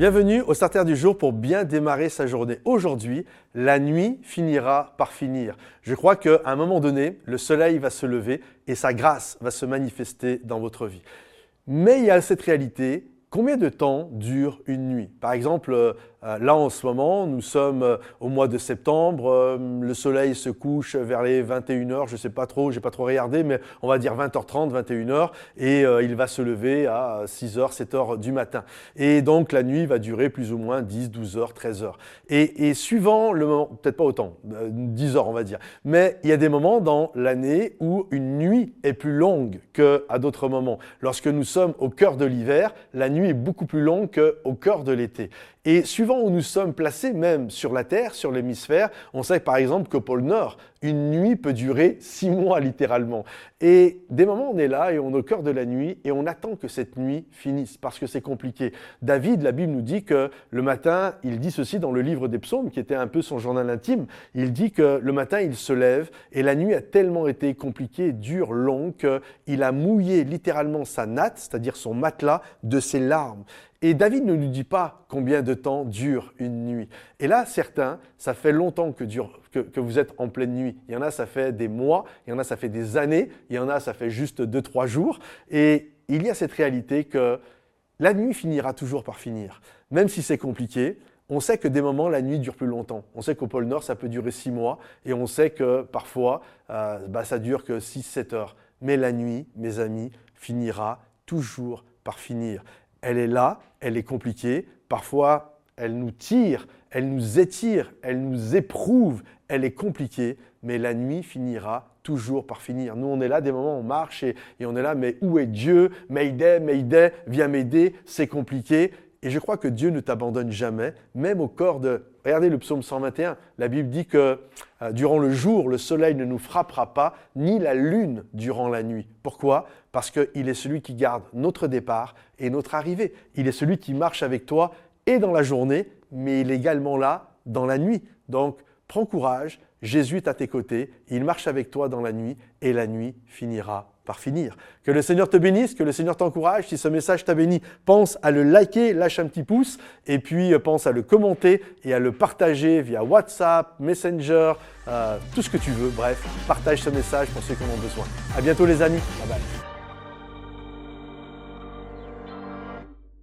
Bienvenue au Starter du jour pour bien démarrer sa journée. Aujourd'hui, la nuit finira par finir. Je crois qu'à un moment donné, le soleil va se lever et sa grâce va se manifester dans votre vie. Mais il y a cette réalité Combien de temps dure une nuit? Par exemple, euh, là en ce moment, nous sommes euh, au mois de septembre, euh, le soleil se couche vers les 21h, je ne sais pas trop, j'ai pas trop regardé, mais on va dire 20h30, 21h, et il va se lever à 6h, 7h du matin. Et donc la nuit va durer plus ou moins 10, 12h, 13h. Et, et suivant le moment, peut-être pas autant, 10 heures on va dire, mais il y a des moments dans l'année où une nuit est plus longue qu'à d'autres moments. Lorsque nous sommes au cœur de l'hiver, la nuit est beaucoup plus longue qu'au cœur de l'été. Et suivant où nous sommes placés, même sur la Terre, sur l'hémisphère, on sait par exemple qu'au pôle Nord, une nuit peut durer six mois littéralement. Et des moments, on est là et on est au cœur de la nuit et on attend que cette nuit finisse parce que c'est compliqué. David, la Bible nous dit que le matin, il dit ceci dans le livre des psaumes, qui était un peu son journal intime, il dit que le matin, il se lève et la nuit a tellement été compliquée, dure, longue, qu'il a mouillé littéralement sa natte, c'est-à-dire son matelas, de ses larmes. Et David ne nous dit pas combien de temps dure une nuit. Et là, certains, ça fait longtemps que, que, vous êtes en pleine nuit. Il y en a, ça fait des mois, il y en a, ça fait des années, il y en a, ça fait juste deux, trois jours. Et il y a cette réalité que la nuit finira toujours par finir. Même si c'est compliqué, on sait que des moments, la nuit dure plus longtemps. On sait qu'au pôle Nord, ça peut durer six mois. Et on sait que parfois, euh, bah, ça dure que 6-7 heures. Mais la nuit, mes amis, finira toujours par finir elle est là, elle est compliquée, parfois elle nous tire, elle nous étire, elle nous éprouve, elle est compliquée, mais la nuit finira toujours par finir. Nous, on est là, des moments, on marche et, on est là, mais où est Dieu? Mayday, Mayday, viens m'aider, c'est compliqué. Et je crois que Dieu ne t'abandonne jamais, même au corps de... Regardez le psaume 121, la Bible dit que euh, durant le jour, le soleil ne nous frappera pas, ni la lune durant la nuit. Pourquoi? Parce qu'il est celui qui garde notre départ et notre arrivée. Il est celui qui marche avec toi et dans la journée, mais il est également là dans la nuit. Donc, prends courage, Jésus est à tes côtés, il marche avec toi dans la nuit et la nuit finira par finir. Que le Seigneur te bénisse, que le Seigneur t'encourage. Si ce message t'a béni, pense à le liker, lâche un petit pouce et puis euh, pense à le commenter et à le partager via WhatsApp, Messenger, euh, tout ce que tu veux. Bref, partage ce message pour ceux qui en ont besoin. À bientôt les amis. Bye bye.